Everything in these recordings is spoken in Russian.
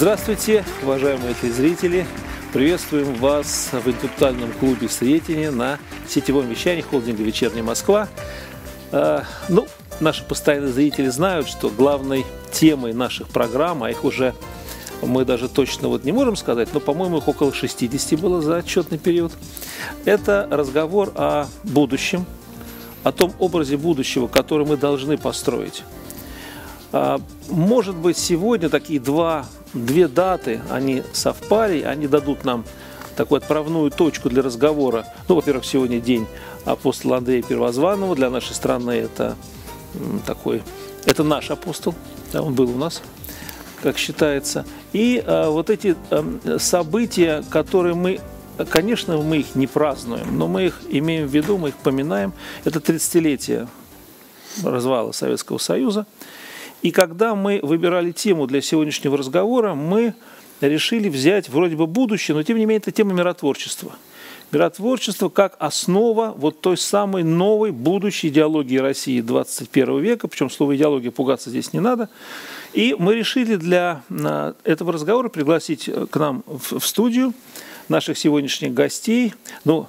Здравствуйте, уважаемые телезрители! Приветствуем вас в интеллектуальном клубе Сретения на сетевом вещании холдинга «Вечерняя Москва». А, ну, наши постоянные зрители знают, что главной темой наших программ, а их уже мы даже точно вот не можем сказать, но, по-моему, их около 60 было за отчетный период, это разговор о будущем, о том образе будущего, который мы должны построить. А, может быть, сегодня такие два, две даты, они совпали, они дадут нам такую отправную точку для разговора. Ну, во-первых, сегодня день апостола Андрея Первозванного. Для нашей страны это такой, это наш апостол, да, он был у нас, как считается. И а, вот эти а, события, которые мы Конечно, мы их не празднуем, но мы их имеем в виду, мы их поминаем. Это 30-летие развала Советского Союза. И когда мы выбирали тему для сегодняшнего разговора, мы решили взять вроде бы будущее, но тем не менее это тема миротворчества. Миротворчество как основа вот той самой новой будущей идеологии России 21 века, причем слово идеология пугаться здесь не надо. И мы решили для а, этого разговора пригласить к нам в студию наших сегодняшних гостей. Ну,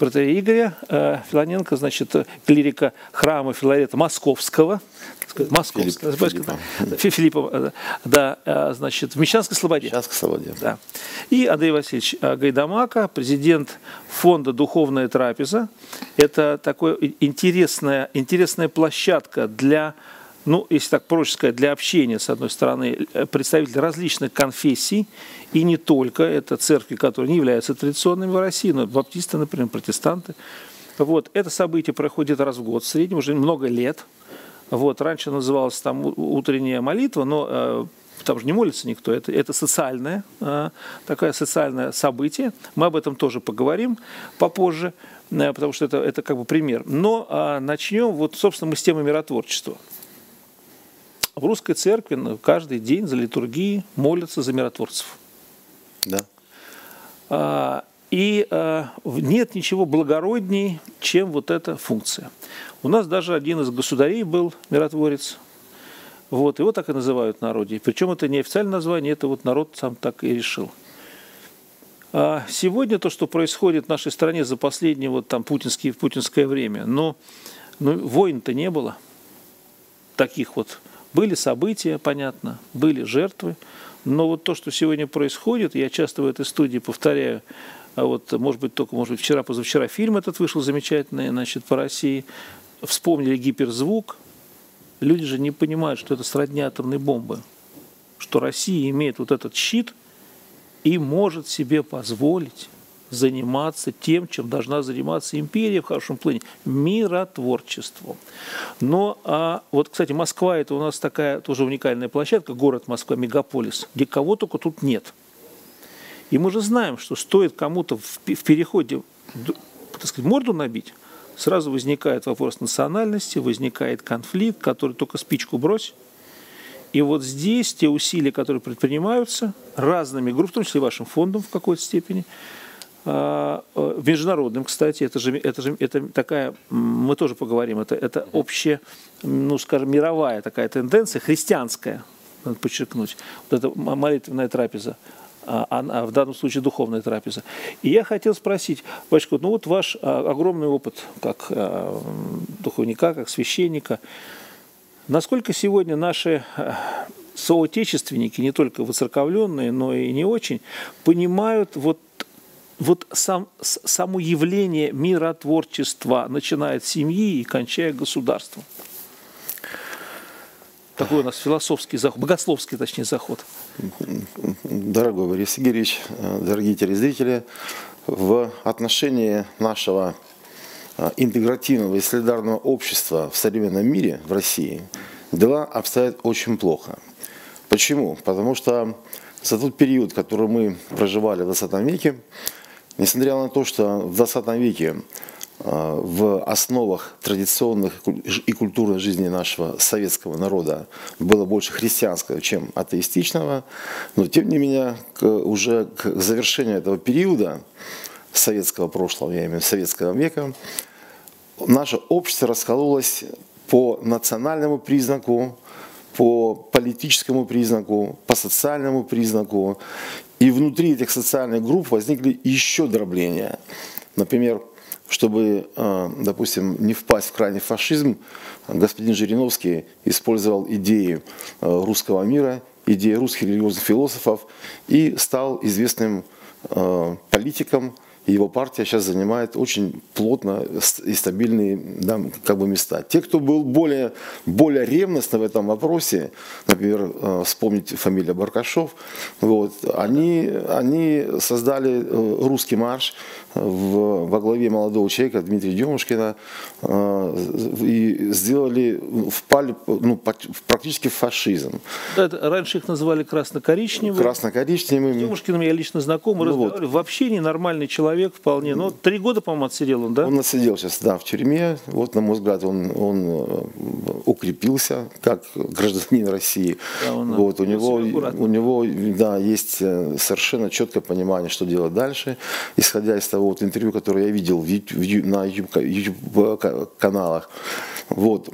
протея Игоря э, Филоненко, значит, клирика храма Филарета Московского, Московского, Филипп, Филиппа, Филиппова, э, да, э, значит, в Мещанской Слободе. Мещанской Слободе. Да. И Андрей Васильевич Гайдамака, президент фонда «Духовная трапеза». Это такая интересная, интересная площадка для ну, если так проще сказать, для общения, с одной стороны, представители различных конфессий, и не только, это церкви, которые не являются традиционными в России, но баптисты, например, протестанты. Вот, это событие проходит раз в год, в среднем уже много лет. Вот, раньше называлось там утренняя молитва, но э, там же не молится никто, это, это социальное, э, такое социальное событие. Мы об этом тоже поговорим попозже, э, потому что это, это как бы пример. Но э, начнем, вот, собственно, мы с темы миротворчества. В русской церкви ну, каждый день за литургией молятся за миротворцев. Да. А, и а, нет ничего благородней, чем вот эта функция. У нас даже один из государей был миротворец. Вот, его так и называют в народе. Причем это не официальное название, это вот народ сам так и решил. А сегодня то, что происходит в нашей стране за последнее вот там путинские, путинское время, но, но войн-то не было таких вот. Были события, понятно, были жертвы, но вот то, что сегодня происходит, я часто в этой студии повторяю, а вот, может быть, только, может быть, вчера, позавчера фильм этот вышел замечательный, значит, по России. Вспомнили гиперзвук. Люди же не понимают, что это сродни атомной бомбы. Что Россия имеет вот этот щит и может себе позволить заниматься тем, чем должна заниматься империя в хорошем плане – миротворчеством. Но, а, вот, кстати, Москва – это у нас такая тоже уникальная площадка, город Москва, мегаполис, где кого только тут нет. И мы же знаем, что стоит кому-то в, в переходе так сказать, морду набить, сразу возникает вопрос национальности, возникает конфликт, который только спичку брось. И вот здесь те усилия, которые предпринимаются разными группами, в том числе вашим фондом в какой-то степени, а, э, международным, кстати, это же, это же это такая, мы тоже поговорим, это, это общая, ну, скажем, мировая такая тенденция, христианская, надо подчеркнуть, вот эта молитвенная трапеза, а, а в данном случае духовная трапеза. И я хотел спросить, батюшка, ну вот ваш а, огромный опыт как а, духовника, как священника, насколько сегодня наши соотечественники, не только воцерковленные, но и не очень, понимают вот вот сам, само явление миротворчества, начиная от семьи и кончая государством. Такой у нас философский заход, богословский, точнее, заход. Дорогой Борис Игоревич, дорогие телезрители, в отношении нашего а, интегративного и солидарного общества в современном мире, в России, дела обстоят очень плохо. Почему? Потому что за тот период, который мы проживали в 20 веке, Несмотря на то, что в 20 веке а, в основах традиционных и культурной жизни нашего советского народа было больше христианского, чем атеистичного, но тем не менее уже к завершению этого периода советского прошлого, я имею в виду советского века, наше общество раскололось по национальному признаку, по политическому признаку, по социальному признаку. И внутри этих социальных групп возникли еще дробления. Например, чтобы, э, допустим, не впасть в крайний фашизм, господин Жириновский использовал идеи э, русского мира, идеи русских религиозных философов и стал известным э, его партия сейчас занимает очень плотно и стабильные да, как бы места. Те, кто был более, более ревностно в этом вопросе, например, э, вспомнить фамилия Баркашов, вот, они, они создали э, русский марш в, во главе молодого человека Дмитрия Демушкина э, и сделали, впали ну, практически в фашизм. Да, это, раньше их называли красно-коричневыми. Красно-коричневыми. С Демушкиным я лично знаком, ну. Вот. Вообще ненормальный человек человек вполне. Ну, три года, по-моему, отсидел он, да? Он отсидел сейчас, да, в тюрьме. Вот, на мой взгляд, он, он э, укрепился как гражданин России. Да, он, вот, у, него, у него, да, есть э, совершенно четкое понимание, что делать дальше. Исходя из того вот интервью, которое я видел в YouTube, на YouTube-каналах. Вот.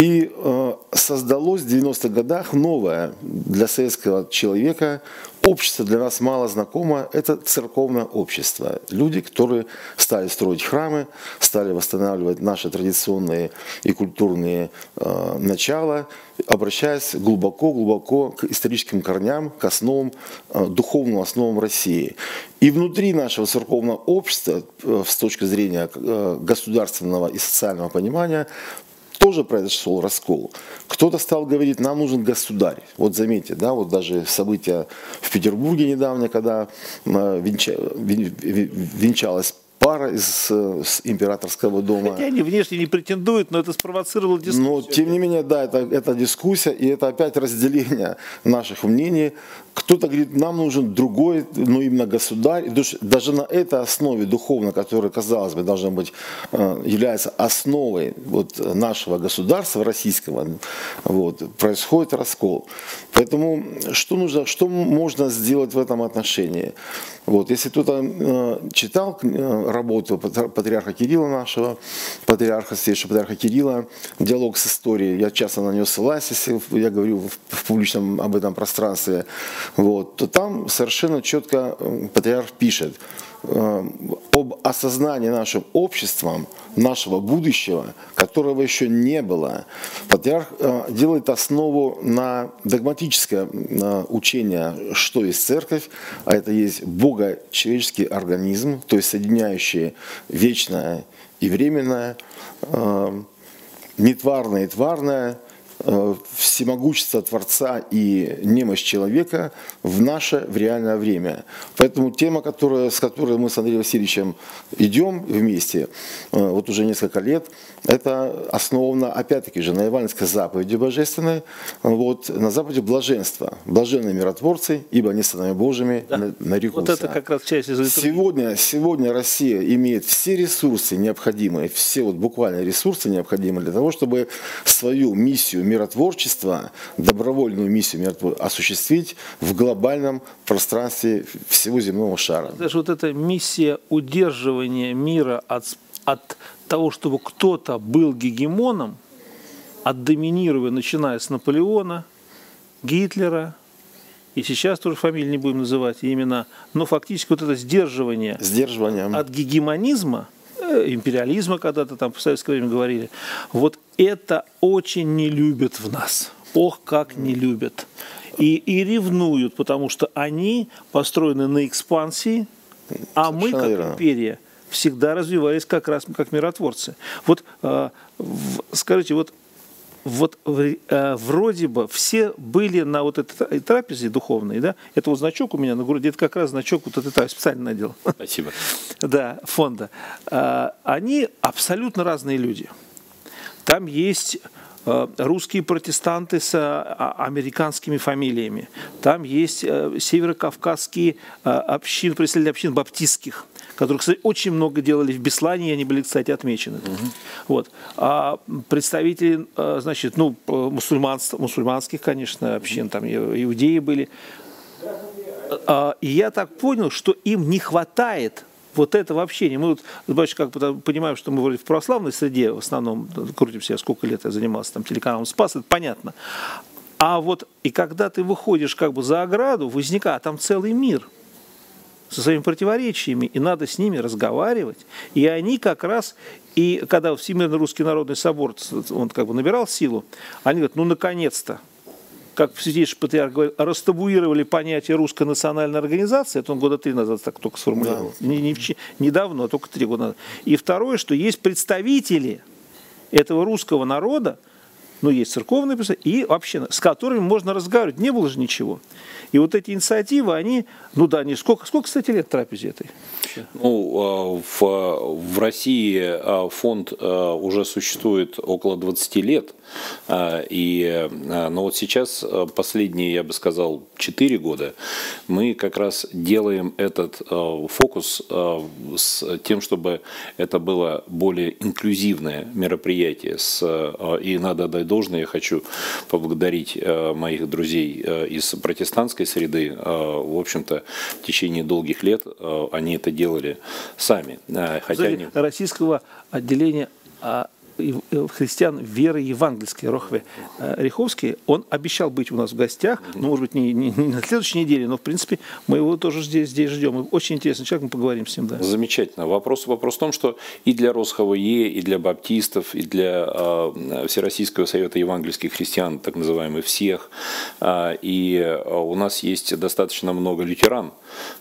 И э, создалось в 90-х годах новое для советского человека общество для нас мало знакомо, это церковное общество. Люди, которые стали строить храмы, стали восстанавливать наши традиционные и культурные э, начала, обращаясь глубоко-глубоко к историческим корням, к основам, э, духовным основам России. И внутри нашего церковного общества, э, с точки зрения э, государственного и социального понимания, тоже произошел раскол. Кто-то стал говорить, нам нужен государь. Вот заметьте, да, вот даже события в Петербурге недавно, когда э, венча, венчалась пара из, из императорского дома. Хотя они внешне не претендуют, но это спровоцировало дискуссию. Но тем не менее, да, это, это дискуссия, и это опять разделение наших мнений. Кто-то говорит, нам нужен другой, ну именно государь. Даже на этой основе духовно, которая, казалось бы, должна быть, э, является основой вот нашего государства российского, вот, происходит раскол. Поэтому что нужно, что можно сделать в этом отношении? Вот, если кто-то э, читал э, работу патриарха Кирилла нашего, патриарха, святейшего патриарха Кирилла, диалог с историей, я часто на нее ссылаюсь, если я говорю в, публичном об этом пространстве, вот, то там совершенно четко э, патриарх пишет, об осознании нашим обществом нашего будущего, которого еще не было. Патриарх э, делает основу на догматическое э, учение, что есть церковь, а это есть богочеловеческий организм, то есть соединяющий вечное и временное, нетварное и тварное, Э, всемогущество Творца и немощь человека в наше в реальное время. Поэтому тема, которая, с которой мы с Андреем Васильевичем идем вместе, э, вот уже несколько лет, это основано, опять-таки же, на Ивановской заповеди божественной, вот, на заповеди блаженства. Блаженные миротворцы, ибо они сынами Божьими да. нарекутся. Вот это как раз часть из сегодня, сегодня Россия имеет все ресурсы необходимые, все вот буквально ресурсы необходимые для того, чтобы свою миссию миротворчества, добровольную миссию миротворчества осуществить в глобальном пространстве всего земного шара. Даже вот эта миссия удерживания мира от, от того, чтобы кто-то был гегемоном, от доминирования, начиная с Наполеона, Гитлера, и сейчас тоже фамилии не будем называть, именно, но фактически вот это сдерживание, сдерживание. от гегемонизма, империализма, когда-то там в советское время говорили, вот это очень не любят в нас. Ох, как не любят. И, и ревнуют, потому что они построены на экспансии, а мы, как верно. империя, всегда развивались как раз как миротворцы. Вот э, скажите, вот вот э, вроде бы все были на вот этой трапезе духовной, да, это вот значок у меня на груди, это как раз значок вот трапезы, специально надел. Спасибо. Да, фонда. Э, они абсолютно разные люди. Там есть э, русские протестанты с э, американскими фамилиями. Там есть э, северокавказские общины, представители общин баптистских, которые, кстати, очень много делали в Беслане, и они были, кстати, отмечены. Угу. Вот. А представители, значит, ну, мусульманств, мусульманских, конечно, общин, там иудеи были. А, и я так понял, что им не хватает вот этого общения. Мы вот, как понимаем, что мы вроде в православной среде в основном крутимся, я сколько лет я занимался там телеканалом «Спас», это понятно. А вот и когда ты выходишь как бы за ограду, возникает там целый мир со своими противоречиями, и надо с ними разговаривать. И они как раз, и когда Всемирный Русский Народный Собор, он как бы набирал силу, они говорят, ну наконец-то, как святейший патриарх говорит, растабуировали понятие русской национальной организации, это он года три назад так только сформулировал, да. не, не, недавно, а только три года назад. И второе, что есть представители этого русского народа, ну, есть церковные представители, и вообще, с которыми можно разговаривать. Не было же ничего. И вот эти инициативы, они, ну да, они, сколько, сколько, кстати, лет трапезе этой? Ну, а, в, в России а, фонд а, уже существует около 20 лет. И, но вот сейчас последние, я бы сказал, 4 года мы как раз делаем этот фокус с тем, чтобы это было более инклюзивное мероприятие. И надо дать должное, я хочу поблагодарить моих друзей из протестантской среды. В общем-то, в течение долгих лет они это делали сами. Хотя Смотрите, они... Российского отделения а, христиан веры евангельской Рохве э, Риховский, он обещал быть у нас в гостях, ну, может быть, не, не, не на следующей неделе, но, в принципе, мы его тоже здесь, здесь ждем. очень интересный человек, мы поговорим с ним. Да. Замечательно. Вопрос, вопрос в том, что и для РосХВЕ, и для баптистов, и для э, Всероссийского совета евангельских христиан, так называемых всех, э, и э, у нас есть достаточно много лютеран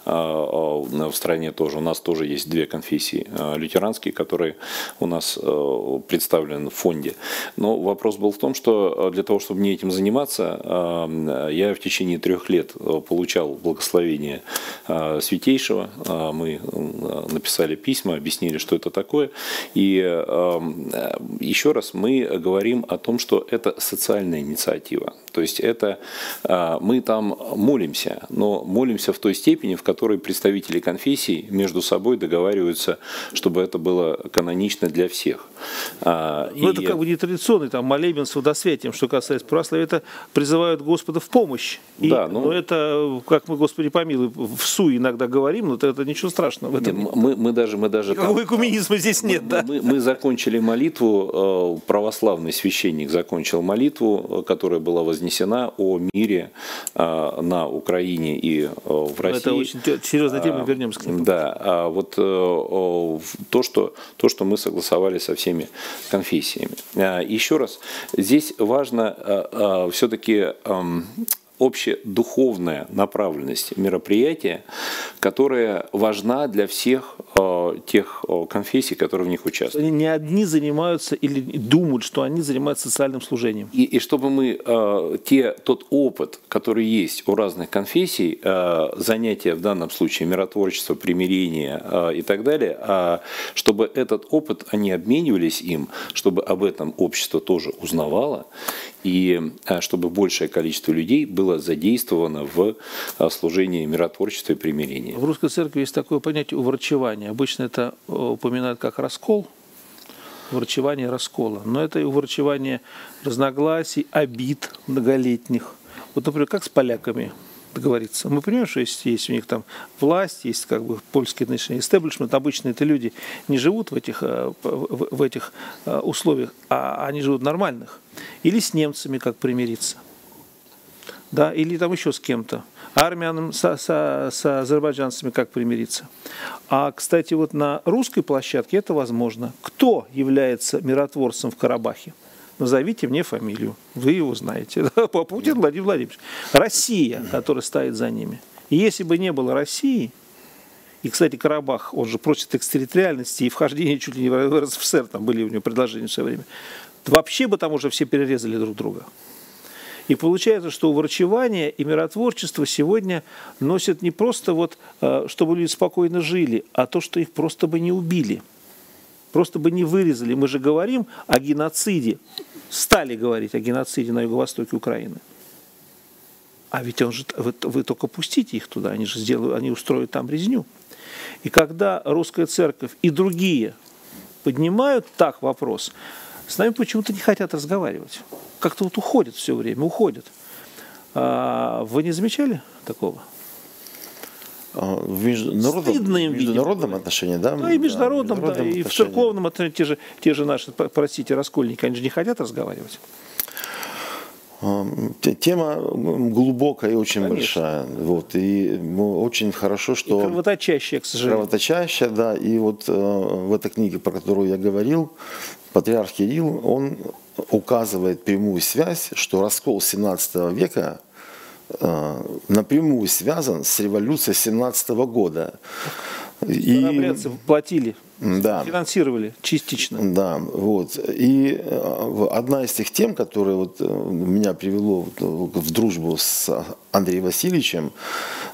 э, в стране тоже. У нас тоже есть две конфессии э, лютеранские, которые у нас э, представлен в фонде. Но вопрос был в том, что э, для того, чтобы мне этим заниматься, э, я в течение трех лет э, получал благословение Святейшего. Мы написали письма, объяснили, что это такое. И еще раз мы говорим о том, что это социальная инициатива. То есть это мы там молимся, но молимся в той степени, в которой представители конфессий между собой договариваются, чтобы это было канонично для всех. А, ну, и... это как бы не традиционный там молебен с водосветием, что касается православия, это призывают Господа в помощь. И, да, ну... Но это, как мы, Господи помилуй, в СУ иногда говорим, но это, ничего страшного в этом нет. Мы, мы даже... Мы даже Никакого там, экуменизма здесь нет, мы, да? Мы, мы закончили молитву, э, православный священник закончил молитву, э, которая была вознесена о мире э, на Украине и в России. Это очень серьезная тема, вернемся к нему. Да, а вот то, что, то, что мы согласовали со всеми конфессиями. А, еще раз, здесь важно а, а, все-таки общедуховная направленность мероприятия, которая важна для всех э, тех э, конфессий, которые в них участвуют. Они не одни занимаются или думают, что они занимаются социальным служением. И, и чтобы мы э, те, тот опыт, который есть у разных конфессий, э, занятия в данном случае миротворчество, примирение э, и так далее, э, чтобы этот опыт, они обменивались им, чтобы об этом общество тоже узнавало, и э, чтобы большее количество людей было задействовано в э, служении миротворчества и примирения. В русской церкви есть такое понятие уврачевания. Обычно это э, упоминают как раскол, врачевание раскола. Но это и уврачевание разногласий, обид многолетних. Вот, например, как с поляками договориться. Мы понимаем, что есть, есть у них там власть, есть как бы польский нынешний истеблишмент. Обычно это люди не живут в этих, э, в этих э, условиях, а они живут нормальных. Или с немцами как примириться. Да, или там еще с кем-то. Армянам с, с, с азербайджанцами как примириться. А, кстати, вот на русской площадке это возможно. Кто является миротворцем в Карабахе? Назовите мне фамилию, вы его знаете. Путин Владимир Владимирович. Россия, которая стоит за ними. И если бы не было России, и, кстати, Карабах, он же просит экстерриториальности и вхождения чуть ли не в РСФСР, там были у него предложения в свое время, вообще бы там уже все перерезали друг друга. И получается, что уврачевание и миротворчество сегодня носят не просто вот, э, чтобы люди спокойно жили, а то, что их просто бы не убили – Просто бы не вырезали. Мы же говорим о геноциде. Стали говорить о геноциде на юго-востоке Украины. А ведь он же, вы, вы только пустите их туда, они же сделают, они устроят там резню. И когда русская церковь и другие поднимают так вопрос, с нами почему-то не хотят разговаривать. Как-то вот уходят все время, уходят. А вы не замечали такого? А, в международном, Стыдно им, международном отношении, да? Да, и международном, да, да, и в церковном отношении те же, те же наши, простите, раскольники, они же не хотят разговаривать. Тема глубокая и очень Конечно. большая. Вот, и очень хорошо, что... И кровоточащая, к сожалению. Кровоточащая, да. И вот э, в этой книге, про которую я говорил, патриарх Кирилл, он указывает прямую связь, что раскол 17 века напрямую связан с революцией 17 года. И... платили да. финансировали частично. Да, вот. И э, одна из тех тем, которая вот э, меня привело в дружбу с Андреем Васильевичем,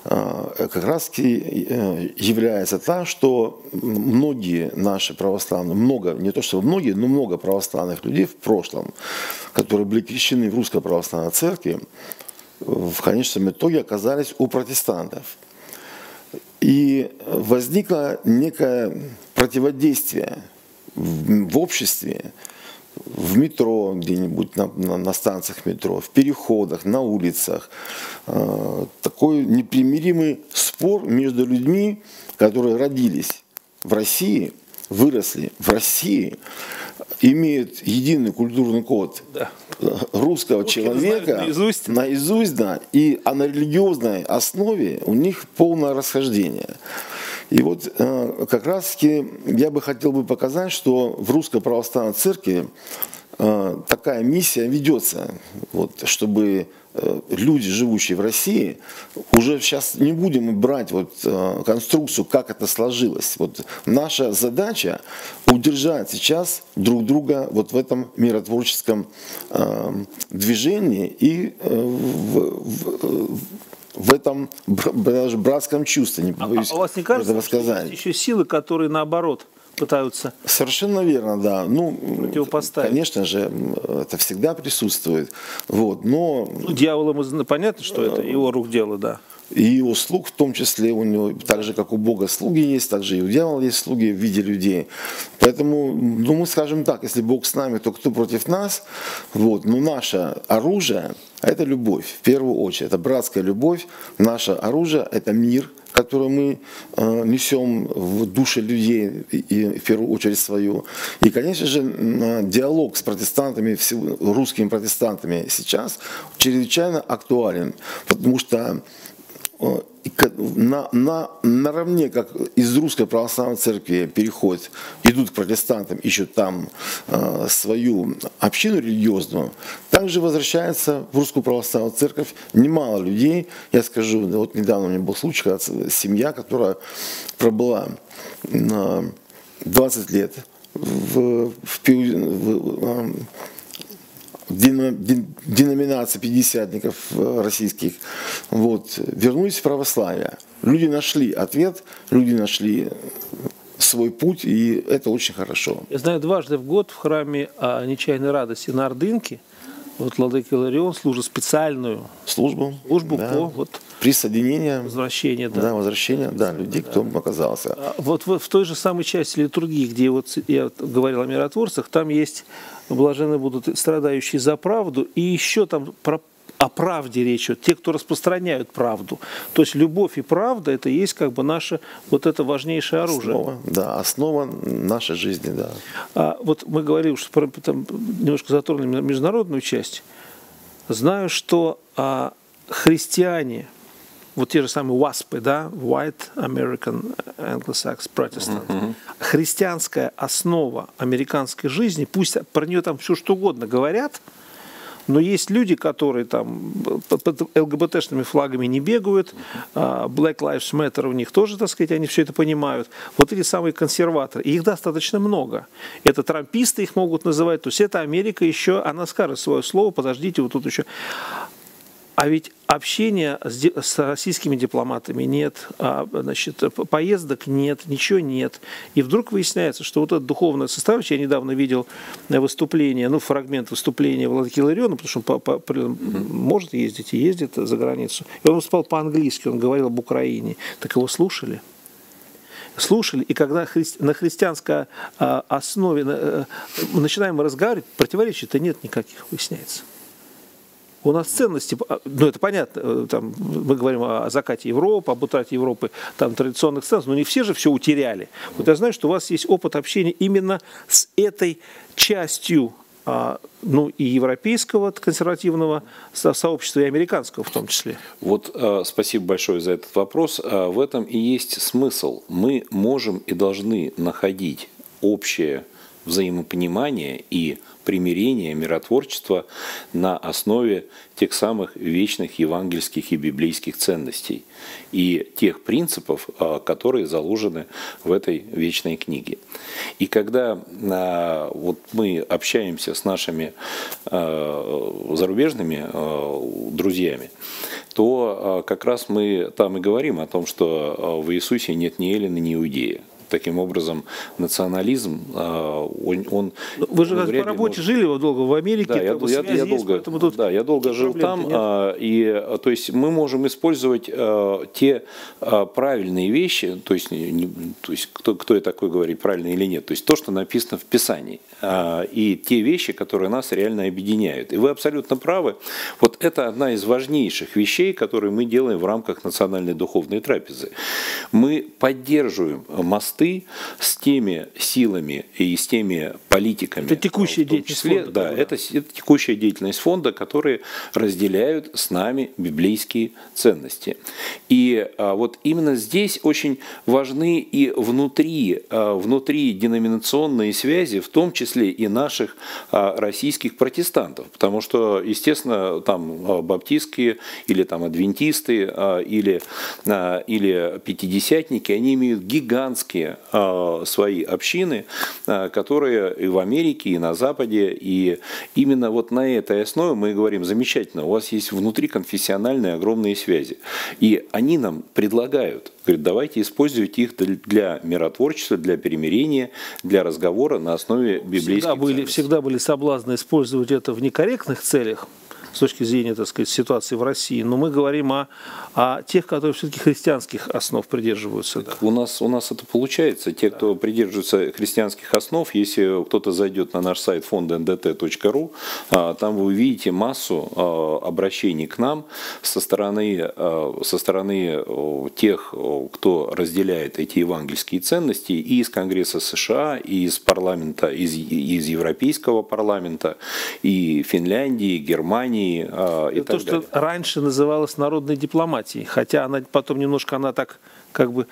э, как раз является та, что многие наши православные, много, не то что многие, но много православных людей в прошлом, которые были крещены в Русской Православной Церкви, в конечном итоге оказались у протестантов. И возникло некое противодействие в, обществе, в метро где-нибудь, на, на, на станциях метро, в переходах, на улицах. Э, такой непримиримый спор между людьми, которые родились в России, выросли в России, имеют единый культурный код да. русского Русские человека наизусть. наизусть, да, и а на религиозной основе у них полное расхождение. И вот э, как раз таки я бы хотел бы показать, что в Русской Православной Церкви э, такая миссия ведется, вот, чтобы люди, живущие в России, уже сейчас не будем брать вот конструкцию, как это сложилось. Вот наша задача удержать сейчас друг друга вот в этом миротворческом движении и в, в, в этом даже братском чувстве, не боюсь а, а у вас не кажется, этого сказать. Есть еще силы, которые наоборот пытаются Совершенно верно, да. Ну, противопоставить. Конечно же, это всегда присутствует. Вот, но... Ну, дьяволом понятно, что это его рук дело, да и его слуг в том числе у него, так же как у Бога слуги есть, так же и у дьявола есть слуги в виде людей. Поэтому, ну мы скажем так, если Бог с нами, то кто против нас? Вот. Но наше оружие – это любовь, в первую очередь. Это братская любовь. Наше оружие – это мир, который мы э, несем в душе людей, и в первую очередь свою. И, конечно же, диалог с протестантами, русскими протестантами сейчас чрезвычайно актуален, потому что на, на, наравне, как из русской православной церкви переходят, идут к протестантам, ищут там э, свою общину религиозную, также возвращается в русскую православную церковь немало людей. Я скажу, вот недавно у меня был случай, когда семья, которая пробыла на 20 лет в, в, в, деноминации пятидесятников э, российских, вот, вернулись в православие. Люди нашли ответ, люди нашли свой путь, и это очень хорошо. Я знаю, дважды в год в храме а, Нечаянной радости на Ордынке вот Владыка Иларион служит специальную службу, службу да. по вот, присоединению, возвращение, да. Да, возвращение, да, людей, да. кто оказался. А, вот в, в той же самой части литургии, где вот я говорил о миротворцах, там есть блажены будут страдающие за правду, и еще там про о правде речь идет, те, кто распространяют правду. То есть любовь и правда – это есть как бы наше вот это важнейшее оружие. Основа, да, основа нашей жизни, да. А вот мы говорили, что про, там, немножко затронули международную часть. Знаю, что а, христиане – вот те же самые ВАСПы, да, White American Anglo-Saxon Protestant, uh-huh. христианская основа американской жизни, пусть про нее там все что угодно говорят, но есть люди, которые там под ЛГБТшными флагами не бегают, а Black Lives Matter у них тоже, так сказать, они все это понимают. Вот эти самые консерваторы, их достаточно много. Это трамписты их могут называть, то есть это Америка еще, она скажет свое слово, подождите, вот тут еще. А ведь общения с, российскими дипломатами нет, а, значит, поездок нет, ничего нет. И вдруг выясняется, что вот эта духовная составляющая, я недавно видел выступление, ну, фрагмент выступления Владыки Лариона, потому что он по, по, может ездить и ездит за границу. И он выступал по-английски, он говорил об Украине. Так его слушали слушали, и когда на христианской а, основе э, начинаем разговаривать, противоречий-то нет никаких, выясняется. У нас ценности, а, ну это понятно, э, там, мы говорим о закате Европы, об утрате Европы там, традиционных ценностей, но не все же все утеряли. Вот я знаю, что у вас есть опыт общения именно с этой частью а, ну, и европейского консервативного сообщества, и американского в том числе. Вот э, спасибо большое за этот вопрос. Э, в этом и есть смысл. Мы можем и должны находить общее взаимопонимание и примирения, миротворчества на основе тех самых вечных евангельских и библейских ценностей и тех принципов, а, которые заложены в этой вечной книге. И когда а, вот мы общаемся с нашими а, зарубежными друзьями, то как раз мы там и говорим о том, что в Иисусе нет ни Эллина, ни Иудея таким образом национализм, а, он... он ну, Вы же по работе может... жили долго в Америке, да, я, я, я, есть, долго, тут да, я долго жил там, а, и а, то есть мы можем использовать те правильные вещи, то есть, не, то есть кто, кто я такой говорит, правильно или нет, то есть то, что написано в Писании, и те вещи, которые нас реально объединяют. И вы абсолютно правы, вот это одна из важнейших вещей, которые мы делаем в рамках национальной духовной трапезы. Мы поддерживаем мосты мосты с теми силами и с теми политиками. Это текущая деятельность числе, фонда. Да, это, это текущая деятельность фонда, которые разделяют с нами библейские ценности. И а, вот именно здесь очень важны и внутри, а, внутри деноминационные связи, в том числе и наших а, российских протестантов. Потому что, естественно, там а, баптистские или там адвентисты а, или, а, или пятидесятники, они имеют гигантские Э, свои общины, э, которые и в Америке, и на Западе. И именно вот на этой основе мы говорим, замечательно, у вас есть внутриконфессиональные огромные связи. И они нам предлагают, говорят, давайте используйте их для миротворчества, для перемирения, для разговора на основе библейских всегда были, всегда были соблазны использовать это в некорректных целях, с точки зрения, так сказать, ситуации в России, но мы говорим о, о тех, которые все-таки христианских основ придерживаются. Да. У, нас, у нас это получается. Те, кто придерживается христианских основ, если кто-то зайдет на наш сайт фонда ndt.ru, а, там вы увидите массу а, обращений к нам со стороны, а, со стороны тех, кто разделяет эти евангельские ценности и из Конгресса США, и из парламента, из, из Европейского парламента, и Финляндии, и Германии, Японии э, и Это так то, далее. что раньше называлось народной дипломатией, хотя она потом немножко она так как бы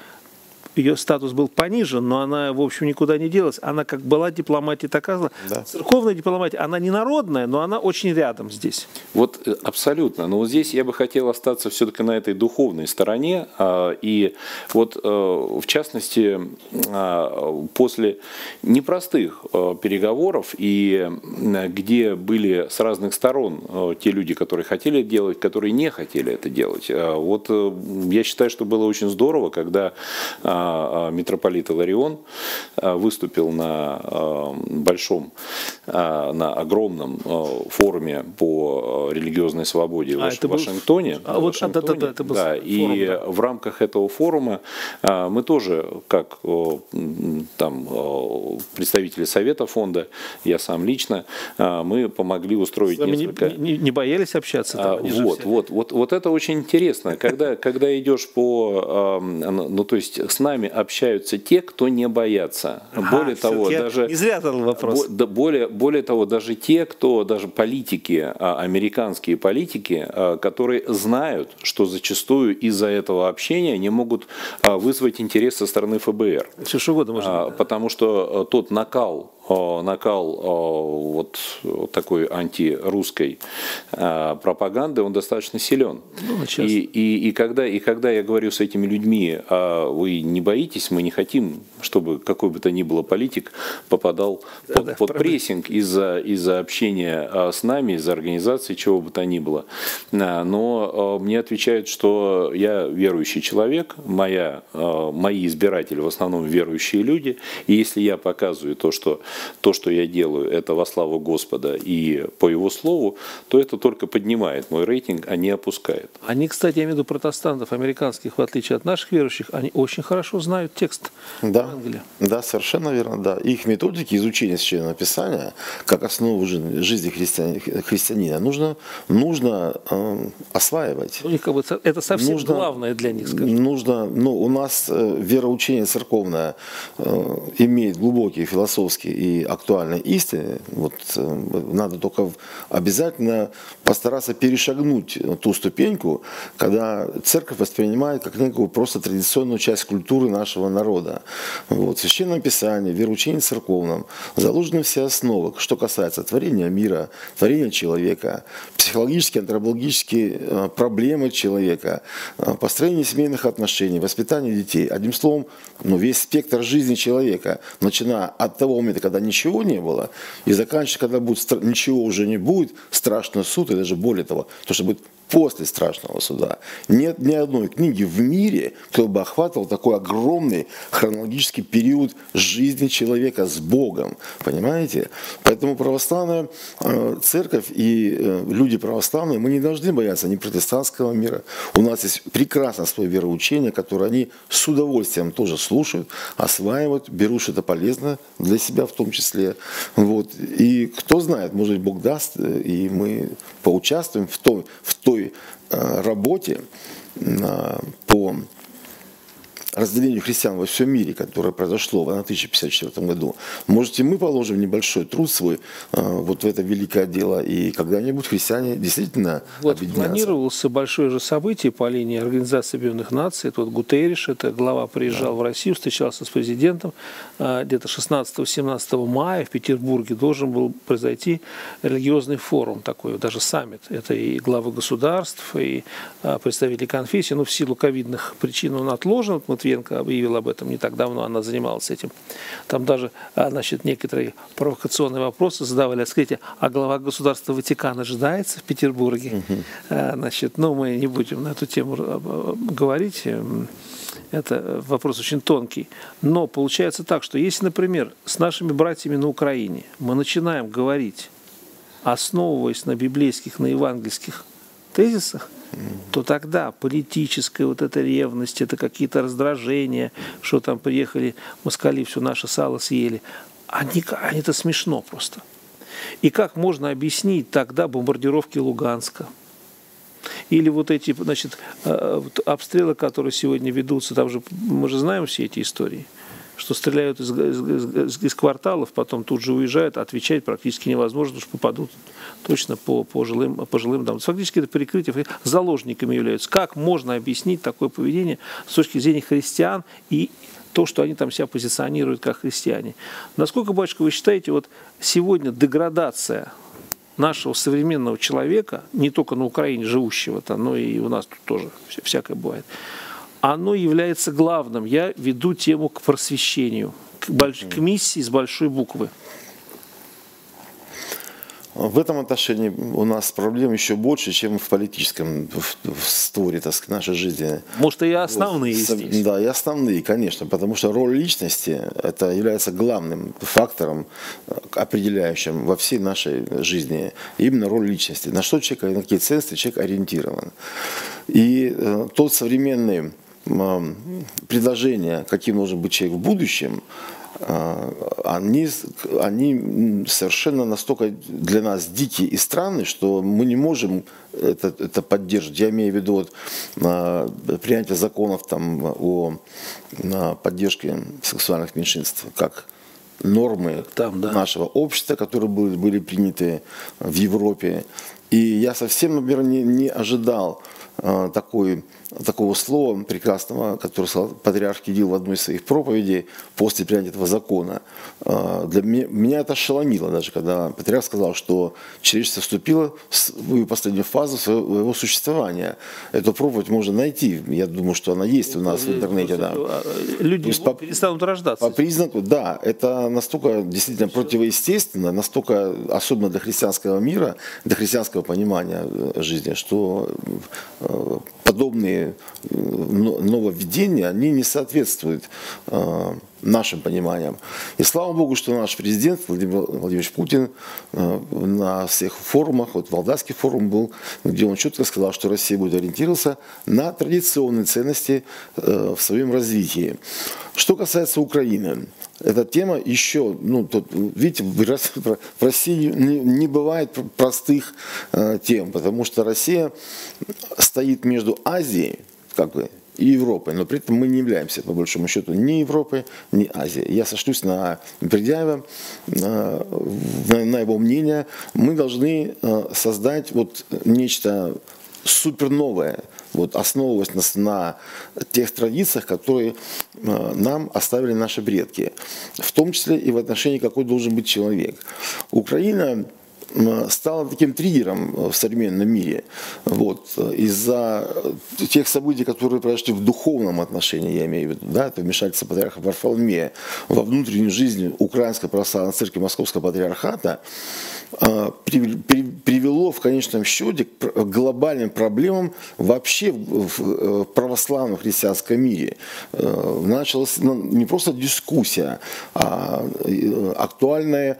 ее статус был понижен, но она, в общем, никуда не делась. Она как была дипломатия, так и да. Церковная дипломатия, она не народная, но она очень рядом здесь. Вот э, абсолютно. Но вот здесь я бы хотел остаться все-таки на этой духовной стороне. А, и вот э, в частности, а, после непростых э, переговоров, и где были с разных сторон те люди, которые хотели делать, которые не хотели это делать. А, вот я считаю, что было очень здорово, когда а, митрополит Иларион а, выступил на а, большом, на огромном форуме по религиозной свободе а, в Вашингтоне. А, вот, Вашингтоне. Да, да, да, это был да, форум, и да. в рамках этого форума мы тоже, как там представители Совета фонда, я сам лично, мы помогли устроить несколько... Не, не, не боялись общаться? Там, вот, вот, вот, вот это очень интересно. Когда, когда идешь по... Ну, то есть с нами общаются те, кто не боятся. А, более того, даже... Не зря задал вопрос. Бо, более, более того, даже те, кто, даже политики, а, американские политики, а, которые знают, что зачастую из-за этого общения не могут вызвать интерес со стропы ФБР. Все что угодно можно. Потому что тот накал накал вот такой антирусской э, пропаганды, он достаточно силен. Ну, и, и, и, когда, и когда я говорю с этими людьми, а вы не боитесь, мы не хотим, чтобы какой бы то ни было политик попадал да, под, да, под прессинг из-за из общения с нами, из-за организации, чего бы то ни было. Но мне отвечают, что я верующий человек, моя, мои избиратели в основном верующие люди, и если я показываю то, что то, что я делаю, это во славу Господа и по Его Слову, то это только поднимает мой рейтинг, а не опускает. Они, кстати, я имею в виду протестантов американских, в отличие от наших верующих, они очень хорошо знают текст да, Евангелия. Да, совершенно верно, да. Их методики изучения Священного Писания, как основу жизни христианина, христианина нужно, нужно э, осваивать. У них как бы это совсем нужно, главное для них, скажем. Нужно, ну, у нас э, вероучение церковное э, имеет глубокие философские и и актуальной истины, вот надо только обязательно постараться перешагнуть ту ступеньку, когда церковь воспринимает как некую просто традиционную часть культуры нашего народа. Вот. В Священном Писании, в вероучении церковном заложены все основы, что касается творения мира, творения человека, психологические, антропологические проблемы человека, построения семейных отношений, воспитания детей. Одним словом, ну, весь спектр жизни человека, начиная от того момента, когда ничего не было, и заканчивая, когда будет, ничего уже не будет, страшный суд, и даже более того, то, что будет после страшного суда. Нет ни одной книги в мире, кто бы охватывал такой огромный хронологический период жизни человека с Богом. Понимаете? Поэтому православная э, церковь и э, люди православные, мы не должны бояться ни протестантского мира. У нас есть прекрасное свое вероучение, которое они с удовольствием тоже слушают, осваивают, берут что-то полезное для себя в том числе. Вот. И кто знает, может быть, Бог даст, э, и мы поучаствуем в той, в той э, работе по разделению христиан во всем мире, которое произошло в 1054 году, может и мы положим небольшой труд свой э, вот в это великое дело, и когда-нибудь христиане действительно вот, Планировался большое же событие по линии Организации Объединенных Наций. Это вот Гутерриш, это глава, приезжал да. в Россию, встречался с президентом. Э, где-то 16-17 мая в Петербурге должен был произойти религиозный форум такой, даже саммит. Это и главы государств, и э, представители конфессий. Но в силу ковидных причин он отложен. Вот Матвиенко объявила об этом не так давно, она занималась этим. Там даже а, значит, некоторые провокационные вопросы задавали. Скажите, а глава государства Ватикана ожидается в Петербурге? Угу. Значит, ну, мы не будем на эту тему а, говорить. Эм, это вопрос очень тонкий. Но получается так, что если, например, с нашими братьями на Украине мы начинаем говорить, основываясь на библейских, на евангельских тезисах, то тогда политическая вот эта ревность, это какие-то раздражения, что там приехали москали, все наше сало съели, они, они это смешно просто. И как можно объяснить тогда бомбардировки Луганска? Или вот эти, значит, э, обстрелы, которые сегодня ведутся, там же, мы же знаем все эти истории – что стреляют из, из, из кварталов, потом тут же уезжают, а отвечать практически невозможно, потому что попадут точно по, по, жилым, по жилым домам. Фактически это перекрытие заложниками являются. Как можно объяснить такое поведение с точки зрения христиан и то, что они там себя позиционируют как христиане. Насколько, батюшка, вы считаете, вот сегодня деградация нашего современного человека, не только на Украине живущего-то, но и у нас тут тоже всякое бывает, оно является главным. Я веду тему к просвещению, к, больш... к миссии с большой буквы. В этом отношении у нас проблем еще больше, чем в политическом в, в створе так сказать, нашей жизни. Может, и основные вот, здесь. Да, и основные, конечно, потому что роль личности это является главным фактором, определяющим во всей нашей жизни. Именно роль личности. На что человек, на какие ценности человек ориентирован. И э, тот современный предложения, каким должен быть человек в будущем, а, они, они совершенно настолько для нас дикие и странные, что мы не можем это, это поддерживать. Я имею в виду вот, а, принятие законов там, о поддержке сексуальных меньшинств, как нормы там, да. нашего общества, которые были, были приняты в Европе. И я совсем, например, не, не ожидал э, такой такого слова прекрасного, которое сказал патриарх Кирилл в одной из своих проповедей после принятия этого закона. А, для меня, меня это ошеломило даже, когда патриарх сказал, что человечество вступило в свою последнюю фазу своего существования. Эту проповедь можно найти. Я думаю, что она есть у нас в интернете. Да. А, люди есть, по, перестанут рождаться. По признаку, да. Это настолько действительно противоестественно, настолько, особенно для христианского мира, для христианского понимания э, жизни, что э, подобные э, нововведения, они не соответствуют э, нашим пониманиям. И слава Богу, что наш президент Владимир Владимирович Путин э, на всех форумах, вот Валдайский форум был, где он четко сказал, что Россия будет ориентироваться на традиционные ценности в своем развитии. Что касается Украины, эта тема еще, ну, тут, видите, в России не, бывает простых э, тем, потому что Россия стоит между Азией, как бы, и Европой, но при этом мы не являемся, по большому счету, ни Европой, ни Азией. Я сошлюсь на Бердяева, на, на его мнение. Мы должны э, создать вот нечто суперновое, вот, основываясь на, на тех традициях, которые э, нам оставили наши предки, в том числе и в отношении, какой должен быть человек. Украина стала таким триггером в современном мире. Вот. Из-за тех событий, которые произошли в духовном отношении, я имею в виду, да, это вмешательство патриарха Варфоломея во внутреннюю жизнь Украинской православной церкви Московского патриархата, привело в конечном счете к глобальным проблемам вообще в православном христианском мире. Э, началась ну, не просто дискуссия, а э, актуальная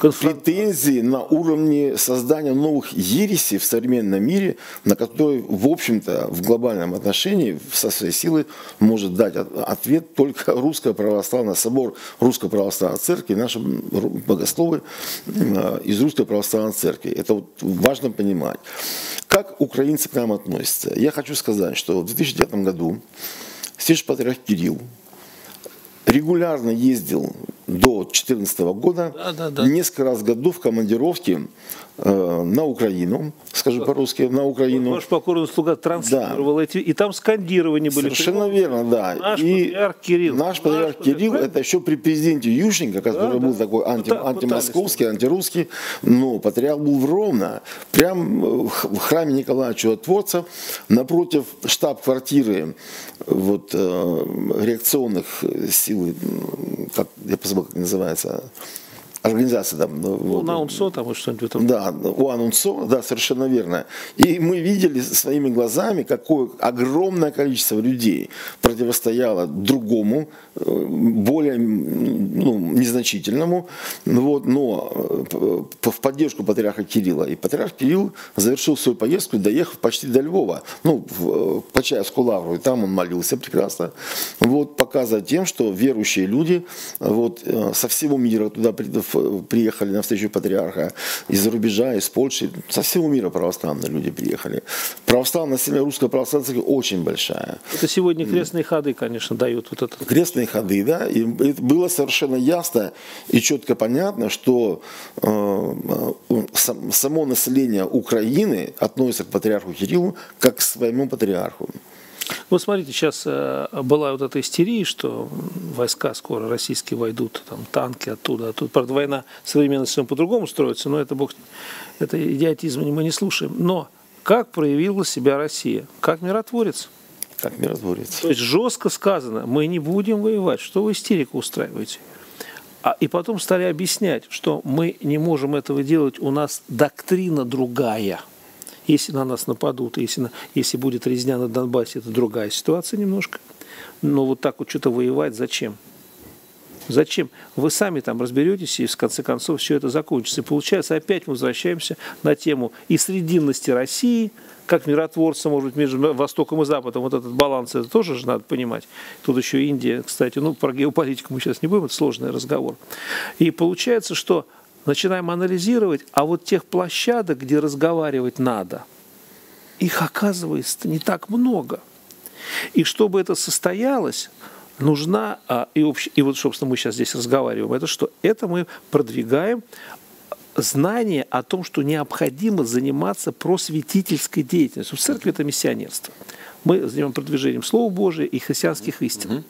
претензии на уровне создания новых ересей в современном мире, на которые, в общем-то, в глобальном отношении со своей силы может дать ответ только Русская Православная Собор Русской Православной Церкви, наши богословы Э, из Русской Православной Церкви. Это вот важно понимать. Как украинцы к нам относятся? Я хочу сказать, что в 2009 году Святейший Патриарх Кирилл регулярно ездил до 2014 года, да, да, да. несколько раз в году в командировке Э, на Украину, скажу по-русски, на Украину. Ваш покорный слуга транслировал да. эти, и там скандирования были. Совершенно верно, да. Наш и патриарх Кирилл. Наш патриарх Кирилл, это еще при президенте Ющенко, который да, был да. такой анти, антимосковский, антирусский, но патриарх был в Ровно, прям в храме Николая Чудотворца, напротив штаб-квартиры вот, э, реакционных сил, как, я позабыл, как называется, организация там. Ну, вот, на УНСО там что-нибудь там. Да, у АНУНСО, да, совершенно верно. И мы видели своими глазами, какое огромное количество людей противостояло другому, э, более ну, незначительному, вот, но э, в поддержку патриарха Кирилла. И патриарх Кирилл завершил свою поездку, доехав почти до Львова, ну, в Почаевскую лавру, и там он молился прекрасно, вот, показывая тем, что верующие люди вот, э, со всего мира туда приехали на встречу патриарха из-за рубежа, из Польши, со всего мира православные люди приехали. Православная семья русская православная церковь очень большая. Это сегодня крестные ходы, конечно, дают вот это. Крестные ходы, да. И было совершенно ясно и четко понятно, что э, э само население Украины относится к патриарху Кириллу как к своему патриарху. Вот смотрите, сейчас э, была вот эта истерия, что войска скоро российские войдут, там танки оттуда, оттуда. Правда, война современная совсем по-другому строится, но это, бог, это идиотизм мы не слушаем. Но как проявила себя Россия? Как миротворец? Как миротворец. То есть жестко сказано, мы не будем воевать, что вы истерику устраиваете? А, и потом стали объяснять, что мы не можем этого делать, у нас доктрина другая – если на нас нападут, если, на, если будет резня на Донбассе, это другая ситуация немножко. Но вот так вот что-то воевать зачем? Зачем? Вы сами там разберетесь, и в конце концов все это закончится. И получается, опять мы возвращаемся на тему и срединности России, как миротворца, может быть, между Востоком и Западом, вот этот баланс, это тоже же надо понимать. Тут еще Индия, кстати, ну, про геополитику мы сейчас не будем, это сложный разговор. И получается, что начинаем анализировать, а вот тех площадок, где разговаривать надо, их оказывается не так много. И чтобы это состоялось, нужна, а, и, общ, и вот, собственно, мы сейчас здесь разговариваем, это что? Это мы продвигаем знание о том, что необходимо заниматься просветительской деятельностью. В церкви это миссионерство мы занимаемся продвижением Слова Божия и христианских истин.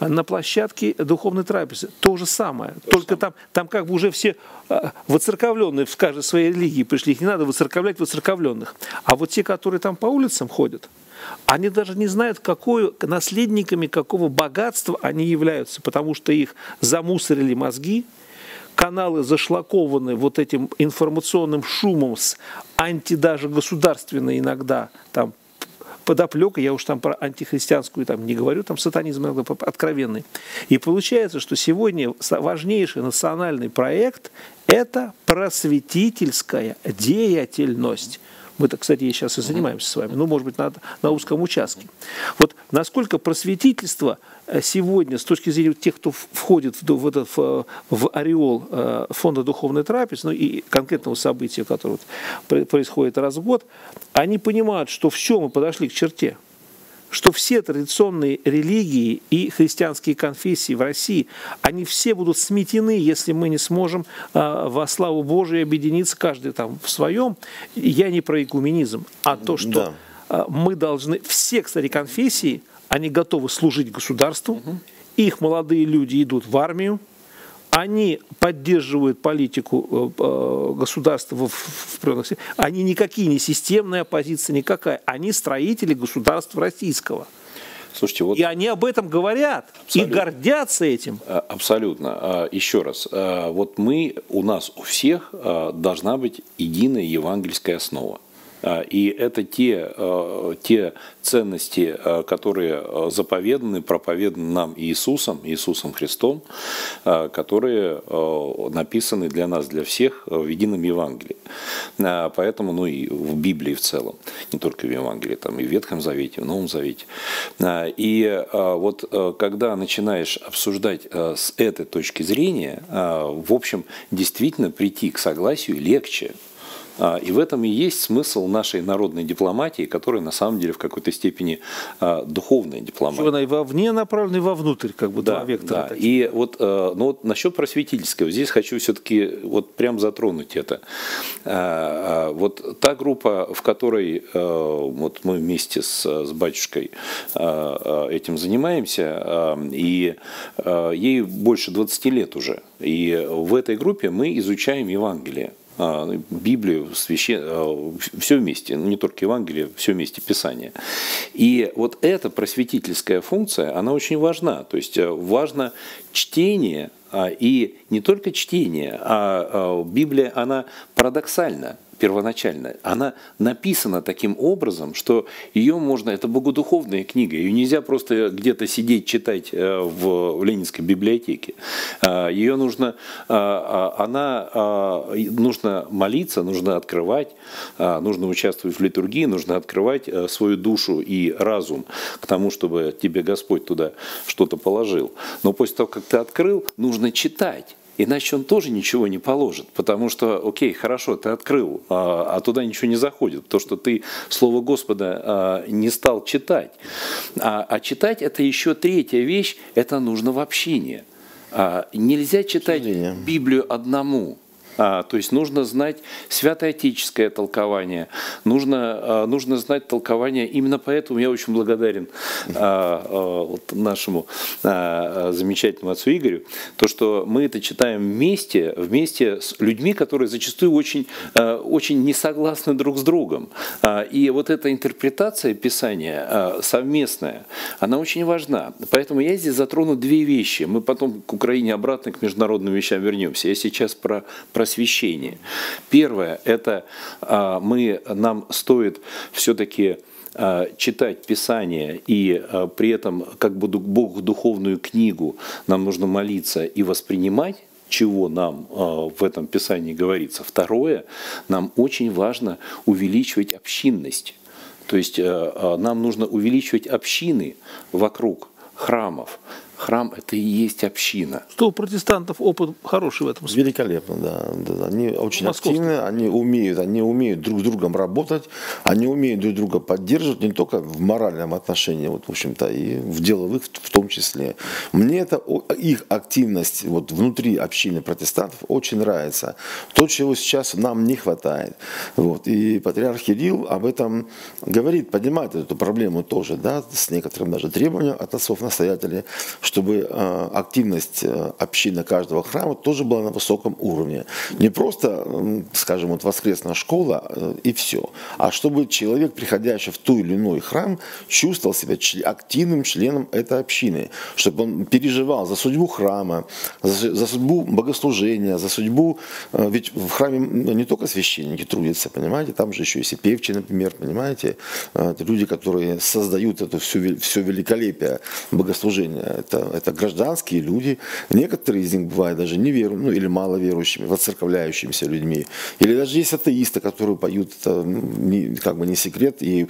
Угу. На площадке духовной трапезы то же самое. То Только самое. там, там как бы уже все а, воцерковленные в каждой своей религии пришли. Их не надо воцерковлять воцерковленных. А вот те, которые там по улицам ходят, они даже не знают, какой, наследниками какого богатства они являются, потому что их замусорили мозги, каналы зашлакованы вот этим информационным шумом с анти даже государственной иногда там подоплека, я уж там про антихристианскую там не говорю, там сатанизм иногда откровенный. И получается, что сегодня важнейший национальный проект – это просветительская деятельность. Мы-то, кстати, сейчас и занимаемся с вами, ну, может быть, на, на узком участке. Вот насколько просветительство э, сегодня, с точки зрения тех, кто входит в, в, этот, в, в ореол э, фонда духовной трапезы, ну и конкретного события, которое происходит раз в год, они понимают, что все, мы подошли к черте, что все традиционные религии и христианские конфессии в России, они все будут сметены, если мы не сможем э, во славу Божию объединиться, каждый там в своем. Я не про экуменизм, а то, что да. э, мы должны, все, кстати, конфессии, они готовы служить государству, угу. их молодые люди идут в армию, они поддерживают политику э, э, государства в, в, они никакие не системная оппозиция, никакая. Они строители государства российского. Слушайте, вот... И они об этом говорят Абсолютно. и гордятся этим. А, абсолютно. А, еще раз. Вот мы, у нас у всех должна быть единая евангельская основа. А, и это те, а, те ценности, а, которые заповеданы, проповеданы нам Иисусом, Иисусом Христом, которые написаны для нас, для всех в едином Евангелии. Поэтому, ну и в Библии в целом, не только в Евангелии, там и в Ветхом Завете, в Новом Завете. И вот когда начинаешь обсуждать с этой точки зрения, в общем, действительно прийти к согласию легче, а, и в этом и есть смысл нашей народной дипломатии, которая на самом деле в какой-то степени а, духовная дипломатия. Она и вовне направлена, и вовнутрь, как бы да, два вектора. Да. Такие. И вот, э, ну вот насчет просветительского, здесь хочу все-таки вот прям затронуть это. А, вот та группа, в которой э, вот мы вместе с, с батюшкой этим занимаемся, и ей больше 20 лет уже. И в этой группе мы изучаем Евангелие. А, Библию, священ... А, все вместе, ну, не только Евангелие, все вместе, Писание. И вот эта просветительская функция, она очень важна. То есть э, важно чтение, а, и не только чтение, а Библия, она парадоксальна первоначально, она написана таким образом, что ее можно, это богодуховная книга, ее нельзя просто где-то сидеть читать э, в, в Ленинской библиотеке. А, ее нужно, а, она, нужно молиться, нужно открывать, нужно участвовать в литургии, нужно открывать э, свою душу и разум к тому, чтобы тебе Господь туда что-то положил. Но после того, как ты открыл, нужно читать. Иначе он тоже ничего не положит, потому что, окей, хорошо, ты открыл, а, а туда ничего не заходит, то, что ты Слово Господа а, не стал читать. А, а читать это еще третья вещь, это нужно в общении. А, нельзя читать Библию одному. А, то есть нужно знать святоотеческое толкование, нужно, а, нужно знать толкование. Именно поэтому я очень благодарен а, а, вот нашему а, замечательному отцу Игорю, то, что мы это читаем вместе, вместе с людьми, которые зачастую очень, а, очень не согласны друг с другом. А, и вот эта интерпретация Писания а, совместная, она очень важна. Поэтому я здесь затрону две вещи. Мы потом к Украине обратно, к международным вещам вернемся. Я сейчас про, про просвещение. Первое – это а, мы, нам стоит все-таки а, читать Писание и а, при этом как бы Бог духовную книгу нам нужно молиться и воспринимать, чего нам в этом Писании говорится. Второе, нам очень важно увеличивать общинность. То есть нам нужно увеличивать общины вокруг храмов, Храм – это и есть община. Что у протестантов опыт хороший в этом смысле? Великолепно, да. да. Они очень активны, они умеют, они умеют друг с другом работать, они умеют друг друга поддерживать не только в моральном отношении, вот, в общем-то, и в деловых в том числе. Мне это их активность вот, внутри общины протестантов очень нравится. То, чего сейчас нам не хватает. Вот. И патриарх Кирилл об этом говорит, поднимает эту проблему тоже, да, с некоторым даже требованием от отцов-настоятелей, чтобы э, активность э, общины каждого храма тоже была на высоком уровне. Не просто, скажем, вот воскресная школа э, и все, а чтобы человек, приходящий в ту или иной храм, чувствовал себя активным членом этой общины, чтобы он переживал за судьбу храма, за, судьбу богослужения, за судьбу, ведь в храме не только священники трудятся, понимаете, там же еще есть и певчи, например, понимаете, люди, которые создают это все, все великолепие богослужения. Это это, гражданские люди. Некоторые из них бывают даже неверующими, ну или маловерующими, воцерковляющимися людьми. Или даже есть атеисты, которые поют, это не, как бы не секрет, и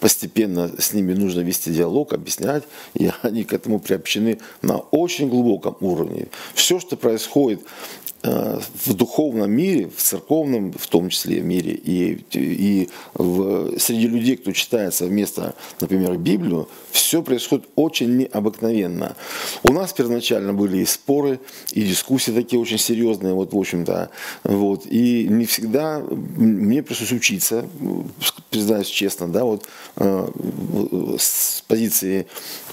постепенно с ними нужно вести диалог, объяснять, и они к этому приобщены на очень глубоком уровне. Все, что происходит в духовном мире, в церковном в том числе мире, и, и в, среди людей, кто читает совместно, например, Библию, все происходит очень необыкновенно. У нас первоначально были и споры, и дискуссии такие очень серьезные, вот, в общем-то, вот, и не всегда мне пришлось учиться, признаюсь честно, да, вот, э, с позиции,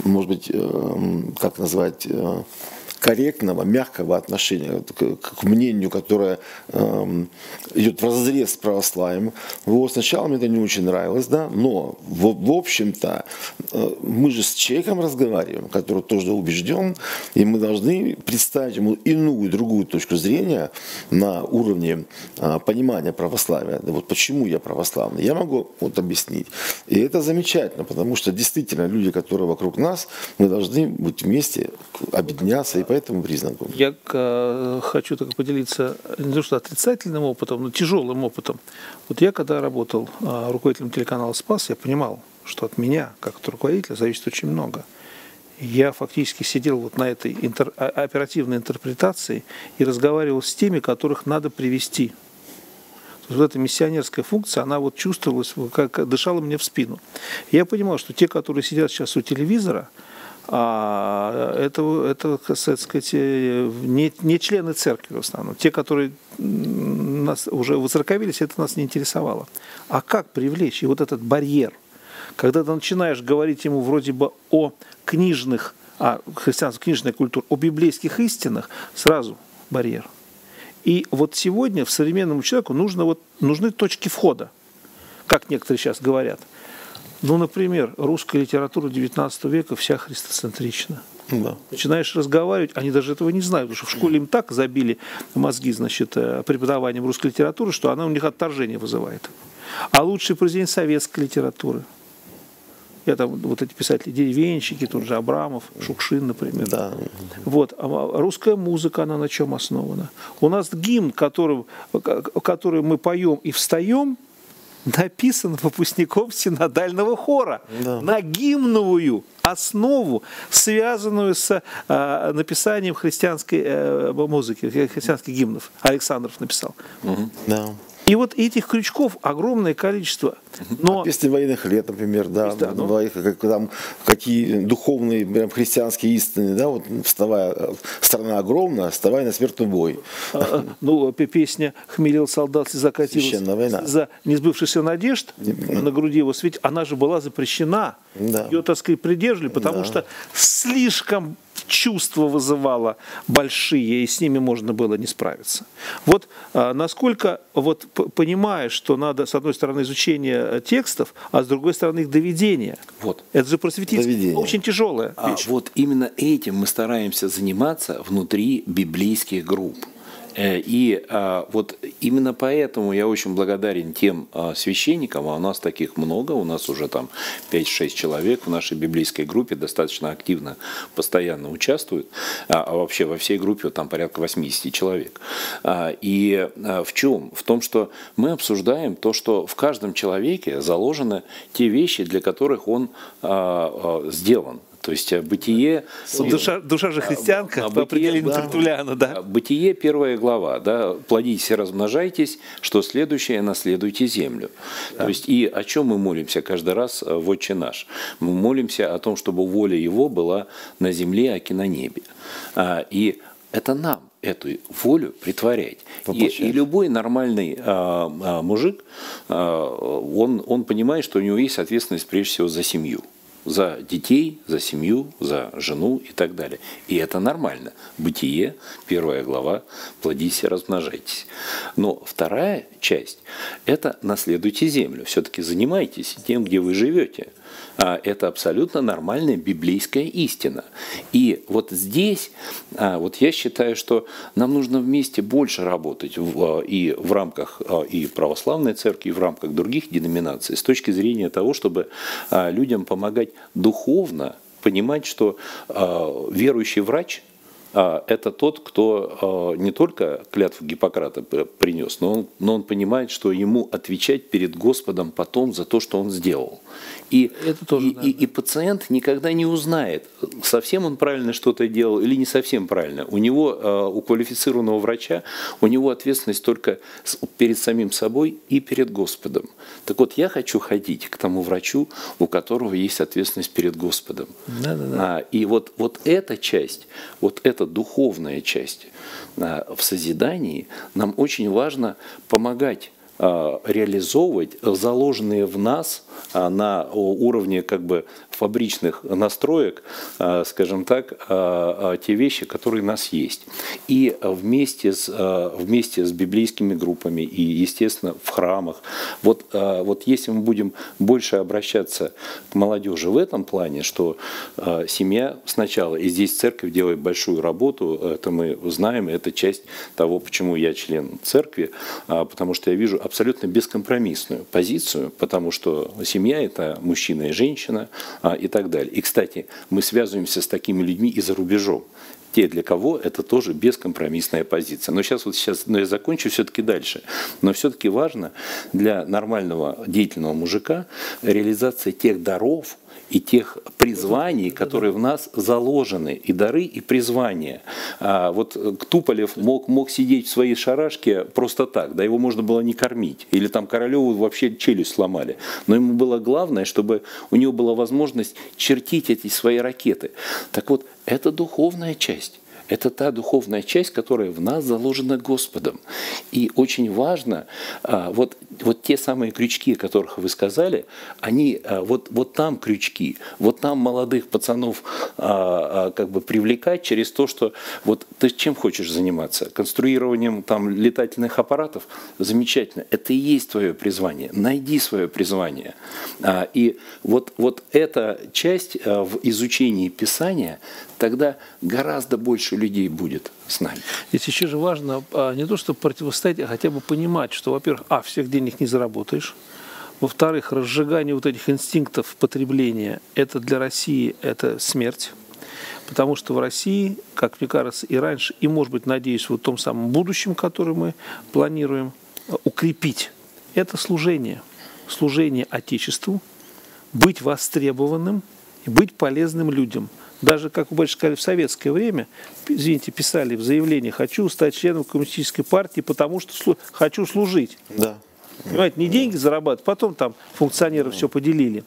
может быть, э, как назвать, корректного, мягкого отношения к, к мнению, которое эм, идет в разрез с православием. Вот сначала мне это не очень нравилось, да, но в, в общем-то э, мы же с человеком разговариваем, который тоже убежден, и мы должны представить ему иную, другую точку зрения на уровне э, понимания православия. Вот почему я православный, я могу вот объяснить. И это замечательно, потому что действительно люди, которые вокруг нас, мы должны быть вместе, объединяться и по этому признаку. Я э, хочу только поделиться не то что отрицательным опытом, но тяжелым опытом. Вот я когда работал э, руководителем телеканала «Спас», я понимал, что от меня, как от руководителя, зависит очень много. Я фактически сидел вот на этой интер, оперативной интерпретации и разговаривал с теми, которых надо привести. Вот эта миссионерская функция, она вот чувствовалась, как дышала мне в спину. Я понимал, что те, которые сидят сейчас у телевизора – а это, это так сказать, э, не, не члены церкви в основном. Те, которые нас уже воцерковились, это нас не интересовало. А как привлечь? И вот этот барьер, когда ты начинаешь говорить ему вроде бы о книжных, о христианской книжной культуре, о библейских истинах, сразу барьер. И вот сегодня в современному человеку нужно вот, нужны точки входа, как некоторые сейчас говорят – ну, например, русская литература XIX века вся христоцентрична. Да. Начинаешь разговаривать, они даже этого не знают, потому что в школе им так забили мозги, значит, э, преподаванием русской литературы, что она у них отторжение вызывает. А лучший президент советской литературы. Я там вот эти писатели деревенщики, тот же Абрамов, Шукшин, например. Да. Вот. А русская музыка, она на чем основана? У нас гимн, который, который мы поем и встаем, написан выпускником синодального хора да. на гимновую основу, связанную с э, написанием христианской э, музыки, христианских гимнов. Александров написал. Угу. Да. И вот этих крючков огромное количество. Но... А песни военных лет, например, да, да ну... как, там, какие духовные прям, христианские истины, да, вот вставая, страна огромная, вставай на смертный бой. А, ну, песня «Хмелел солдат и закатилась война. за несбывшихся надежд» на груди его светит, она же была запрещена. Да. Ее, так сказать, придерживали, потому да. что слишком чувства вызывала большие, и с ними можно было не справиться. Вот а, насколько, вот понимая, что надо, с одной стороны, изучение текстов, а с другой стороны, их доведение. Вот. Это же просветительство очень тяжелое. А вот именно этим мы стараемся заниматься внутри библейских групп. Э, и а, вот именно поэтому я очень благодарен тем а, священникам, а у нас таких много, у нас уже там 5-6 человек в нашей библейской группе достаточно активно, постоянно участвуют, а, а вообще во всей группе там порядка 80 человек. И в чем? В том, что мы обсуждаем то, что в каждом человеке заложены те вещи, для которых он сделан. То есть э, бытие... Душа, душа же христианка, а, по определению да, Тертуляна, да. Бытие, первая глава, да, плодитесь и размножайтесь, что следующее, наследуйте землю. Да. То есть и о чем мы молимся каждый раз э, в Отче наш? Мы молимся о том, чтобы воля Его была на земле, аки на небе. А, и это нам эту волю притворять. И, и любой нормальный а, а, мужик, а, он, он понимает, что у него есть ответственность прежде всего за семью за детей, за семью, за жену и так далее. И это нормально. Бытие, первая глава, плодись и размножайтесь. Но вторая часть – это наследуйте землю. Все-таки занимайтесь тем, где вы живете. А, это абсолютно нормальная библейская истина. И вот здесь, а, вот я считаю, что нам нужно вместе больше работать в, и в рамках а, и православной церкви, и в рамках других деноминаций, с точки зрения того, чтобы людям помогать духовно понимать, что верующий врач – это тот, кто не только клятву Гиппократа принес, но он, но он понимает, что ему отвечать перед Господом потом за то, что он сделал. И, это тоже, и, да, и, и пациент никогда не узнает, совсем он правильно что-то делал или не совсем правильно. У него, у квалифицированного врача, у него ответственность только перед самим собой и перед Господом. Так вот, я хочу ходить к тому врачу, у которого есть ответственность перед Господом. Да, да, да. А, и вот, вот эта часть, вот эта духовная часть а, в созидании нам очень важно помогать а, реализовывать заложенные в нас на уровне как бы фабричных настроек, а, скажем так, те вещи, которые у нас есть. И вместе с, вместе с библейскими группами и, естественно, в храмах, вот, вот если мы будем больше обращаться к молодежи в этом плане, что семья сначала, и здесь церковь делает большую работу, это мы знаем, это часть того, почему я член церкви, потому что я вижу абсолютно бескомпромиссную позицию, потому что семья – это мужчина и женщина а, и так далее. И, кстати, мы связываемся с такими людьми и за рубежом те, для кого это тоже бескомпромиссная позиция. Но сейчас вот сейчас, но я закончу все-таки дальше. Но все-таки важно для нормального деятельного мужика реализация тех даров, и тех призваний, которые в нас заложены, и дары, и призвания. А вот Туполев мог, мог сидеть в своей шарашке просто так, да, его можно было не кормить, или там Королеву вообще челюсть сломали. Но ему было главное, чтобы у него была возможность чертить эти свои ракеты. Так вот, это духовная часть. Это та духовная часть, которая в нас заложена Господом. И очень важно, а, вот, вот те самые крючки, о которых вы сказали, они, а, вот, вот там крючки, вот там молодых пацанов а, как бы привлекать через то, что вот ты чем хочешь заниматься? Конструированием там летательных аппаратов? Замечательно. Это и есть твое призвание. Найди свое призвание. И вот, вот эта часть в изучении Писания, тогда гораздо больше людей будет с нами. Здесь еще же важно а, не то, чтобы противостоять, а хотя бы понимать, что, во-первых, а, всех денег не заработаешь, во-вторых, разжигание вот этих инстинктов потребления – это для России это смерть. Потому что в России, как мне кажется, и раньше, и, может быть, надеюсь, в том самом будущем, которое мы планируем, укрепить – это служение. Служение Отечеству, быть востребованным быть полезным людям – даже, как вы больше сказали, в советское время, извините, писали в заявлении, хочу стать членом коммунистической партии, потому что слу хочу служить. Да. Понимаете, не деньги зарабатывать, потом там функционеры все поделили.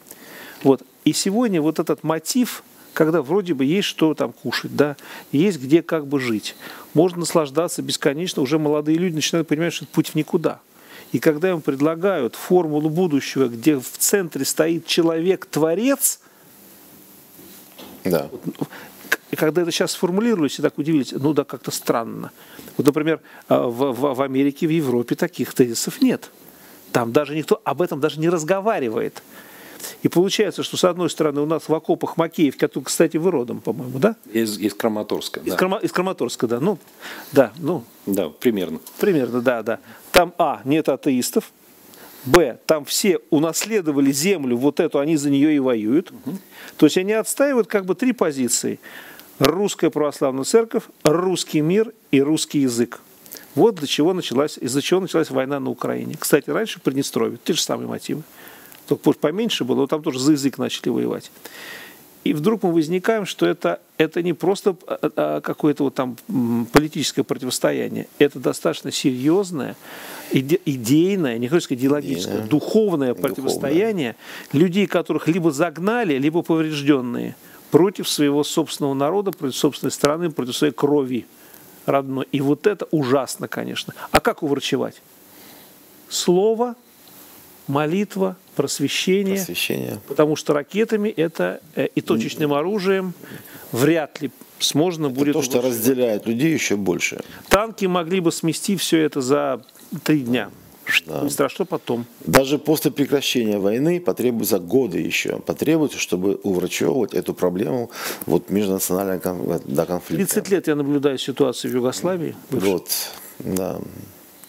Вот. И сегодня вот этот мотив, когда вроде бы есть что там кушать, да, есть где как бы жить. Можно наслаждаться бесконечно, уже молодые люди начинают понимать, что это путь в никуда. И когда им предлагают формулу будущего, где в центре стоит человек-творец – да. И когда это сейчас сформулировали, все так удивились, ну да, как-то странно. Вот, например, а, в, в, в Америке, в Европе таких тезисов нет. Там даже никто об этом даже не разговаривает. И получается, что с одной стороны у нас в окопах Макеев, который, кстати, вы родом, по-моему, да? Из, из Краматорска. Из, да. Крама, из Краматорска, да. Ну, да, ну. Да, примерно. Примерно, да, да. Там, а, нет атеистов, Б, там все унаследовали землю, вот эту, они за нее и воюют. Угу. То есть они отстаивают как бы три позиции. Русская православная церковь, русский мир и русский язык. Вот для чего началась, из-за чего началась война на Украине. Кстати, раньше в Приднестровье, те же самые мотивы. Только поменьше было, но там тоже за язык начали воевать. И вдруг мы возникаем, что это, это не просто а, а, какое-то вот там политическое противостояние, это достаточно серьезное, иде, идейное, не хочу сказать идеологическое, Идейное. духовное противостояние духовное. людей, которых либо загнали, либо поврежденные против своего собственного народа, против собственной страны, против своей крови родной. И вот это ужасно, конечно. А как уврачевать? Слово, молитва, просвещение, просвещение. потому что ракетами это э, и точечным оружием вряд ли сможно это будет. То, что разделяет людей еще больше. Танки могли бы смести все это за три дня. Да. Не страшно потом. Даже после прекращения войны потребуются годы еще. Потребуется, чтобы уврачевывать эту проблему вот межнационального да, конфликта. 30 лет я наблюдаю ситуацию в Югославии. Бывшей. Вот, да.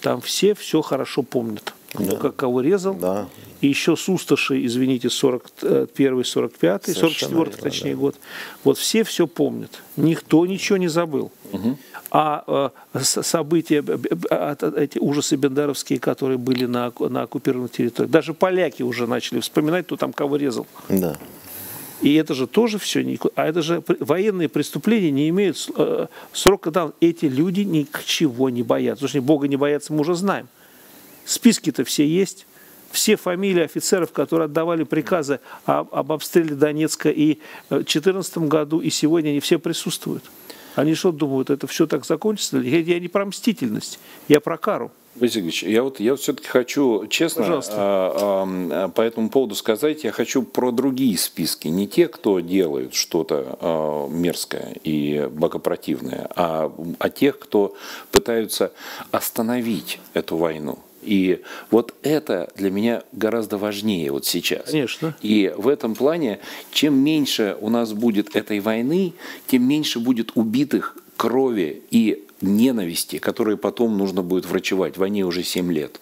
Там все все хорошо помнят. Кто как кого резал. Да. И еще с Усташей, извините, 41 45 44 точнее, да. год. Вот все все помнят. Никто ничего не забыл. Угу. А э, события, эти ужасы бендеровские, которые были на, на оккупированных территориях, даже поляки уже начали вспоминать, кто там кого резал. Да. И это же тоже все, а это же военные преступления не имеют э, срока давности. Эти люди ничего не боятся. Потому что Бога не боятся, мы уже знаем. Списки-то все есть. Все фамилии офицеров, которые отдавали приказы об, об обстреле Донецка и в 2014 году, и сегодня они все присутствуют. Они что думают, это все так закончится? Я, я не про мстительность, я про кару. Васильевич, я вот, я все-таки хочу честно а, а, по этому поводу сказать, я хочу про другие списки, не те, кто делают что-то а, мерзкое и богопротивное, а, а тех, кто пытаются остановить эту войну. И вот это для меня гораздо важнее вот сейчас. Конечно. И в этом плане, чем меньше у нас будет этой войны, тем меньше будет убитых крови и ненависти, которые потом нужно будет врачевать. Войне уже 7 лет.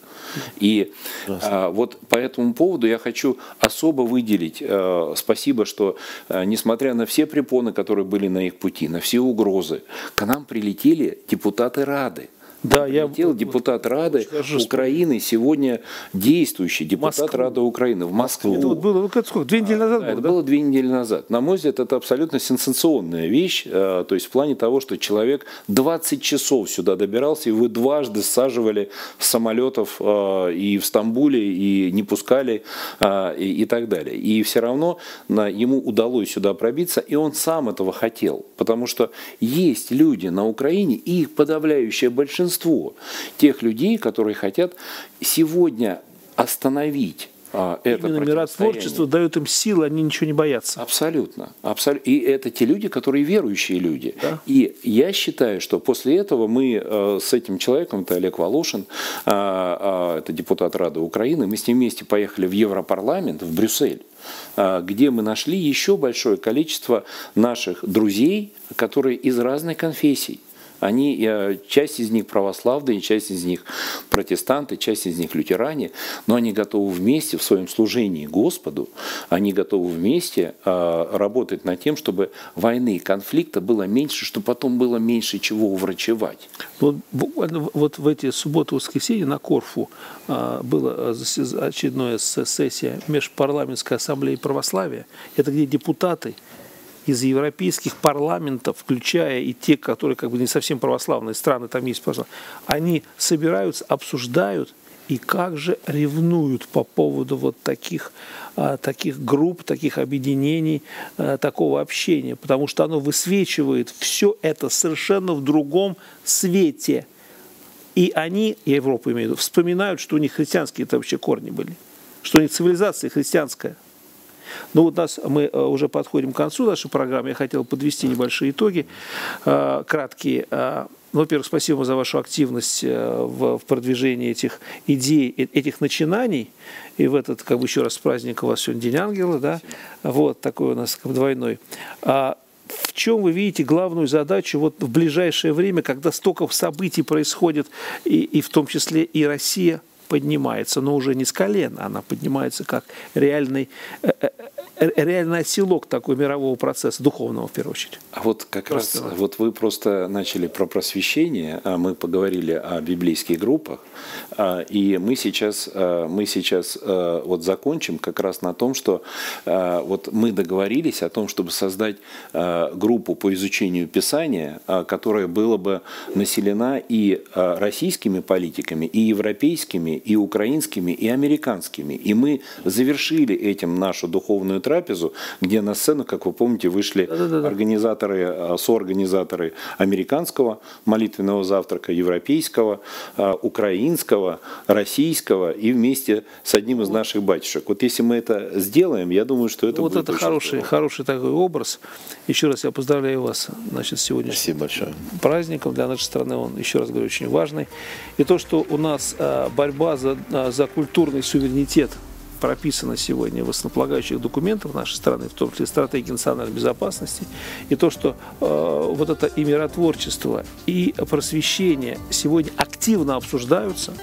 И а, вот по этому поводу я хочу особо выделить а, спасибо, что а, несмотря на все препоны, которые были на их пути, на все угрозы, к нам прилетели депутаты Рады. Да, я летел депутат Рады Украины, сегодня действующий депутат Москву. Рады Украины в Москву. Это вот было ну, сколько, две недели назад? Да, было, это да? было две недели назад. На мой взгляд, это абсолютно сенсационная вещь, э, то есть в плане того, что человек 20 часов сюда добирался, и вы дважды саживали самолетов э, и в Стамбуле, и не пускали, э, и, и так далее. И все равно ему удалось сюда пробиться, и он сам этого хотел, потому что есть люди на Украине, и их подавляющее большинство большинство тех людей, которые хотят сегодня остановить а, это Именно миротворчество дает им силы, они ничего не боятся. Абсолютно. абсолютно. И это те люди, которые верующие люди. Да? И я считаю, что после этого мы э, с этим человеком, это Олег Волошин, э, э, это депутат Рады Украины, мы с ним вместе поехали в Европарламент, в Брюссель где мы нашли еще большое количество наших друзей, которые из разных конфессий. Они, часть из них православные, часть из них протестанты, часть из них лютеране, но они готовы вместе в своем служении Господу, они готовы вместе а, работать над тем, чтобы войны и конфликта было меньше, чтобы потом было меньше чего врачевать. Вот, вот в эти субботы воскресенье на Корфу а, была очередная сессия Межпарламентской ассамблеи православия. Это где депутаты из европейских парламентов, включая и те, которые как бы не совсем православные страны, там есть православные, они собираются, обсуждают и как же ревнуют по поводу вот таких, а, таких групп, таких объединений, а, такого общения, потому что оно высвечивает все это совершенно в другом свете. И они, Европа имею в виду, вспоминают, что у них христианские это вообще корни были, что у них цивилизация христианская – ну вот нас, мы э, уже подходим к концу нашей программы. Я хотел подвести небольшие итоги, э, краткие. Э, ну, во-первых, спасибо за вашу активность в, продвижении этих идей, этих начинаний. И в этот, как бы еще раз, праздник у вас сегодня День Ангела, да? Вот такой у нас как бы двойной. А в чем вы видите главную задачу вот в ближайшее время, когда столько событий происходит, и, и в том числе и Россия поднимается, но уже не с колен, она поднимается как реальный, реальный оселок такой мирового процесса, духовного в первую очередь. А вот как просто. раз, вот вы просто начали про просвещение, а мы поговорили о библейских группах, а, и мы сейчас, а, мы сейчас вот закончим как раз на том, что вот мы договорились о том, чтобы создать группу по изучению Писания, которая была бы населена и российскими политиками, и европейскими, и украинскими, и американскими. И мы завершили этим нашу духовную трапезу, где на сцену, как вы помните, вышли Да-да-да. организаторы, а, соорганизаторы американского молитвенного завтрака, европейского, а, украинского, российского и вместе с одним из наших батюшек. Вот если мы это сделаем, я думаю, что это вот будет это хороший, хороший такой образ. Еще раз я поздравляю вас значит, сегодня Спасибо большое. праздником для нашей страны. Он, еще раз говорю, очень важный. И то, что у нас а, борьба за, за культурный суверенитет прописана сегодня в основополагающих документах нашей страны, в том числе стратегии национальной безопасности, и то, что э, вот это и миротворчество, и просвещение сегодня активно обсуждаются,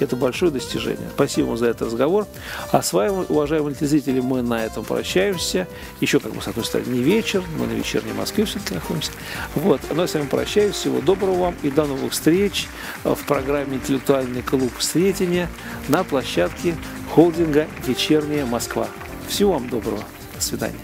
Это большое достижение. Спасибо вам за этот разговор. А с вами, уважаемые телезрители, мы на этом прощаемся. Еще, как бы, с одной стороны, не вечер, мы на вечерней Москве все-таки находимся. Вот. Но я с вами прощаюсь. Всего доброго вам и до новых встреч в программе «Интеллектуальный клуб Встретения» на площадке холдинга «Вечерняя Москва». Всего вам доброго. До свидания.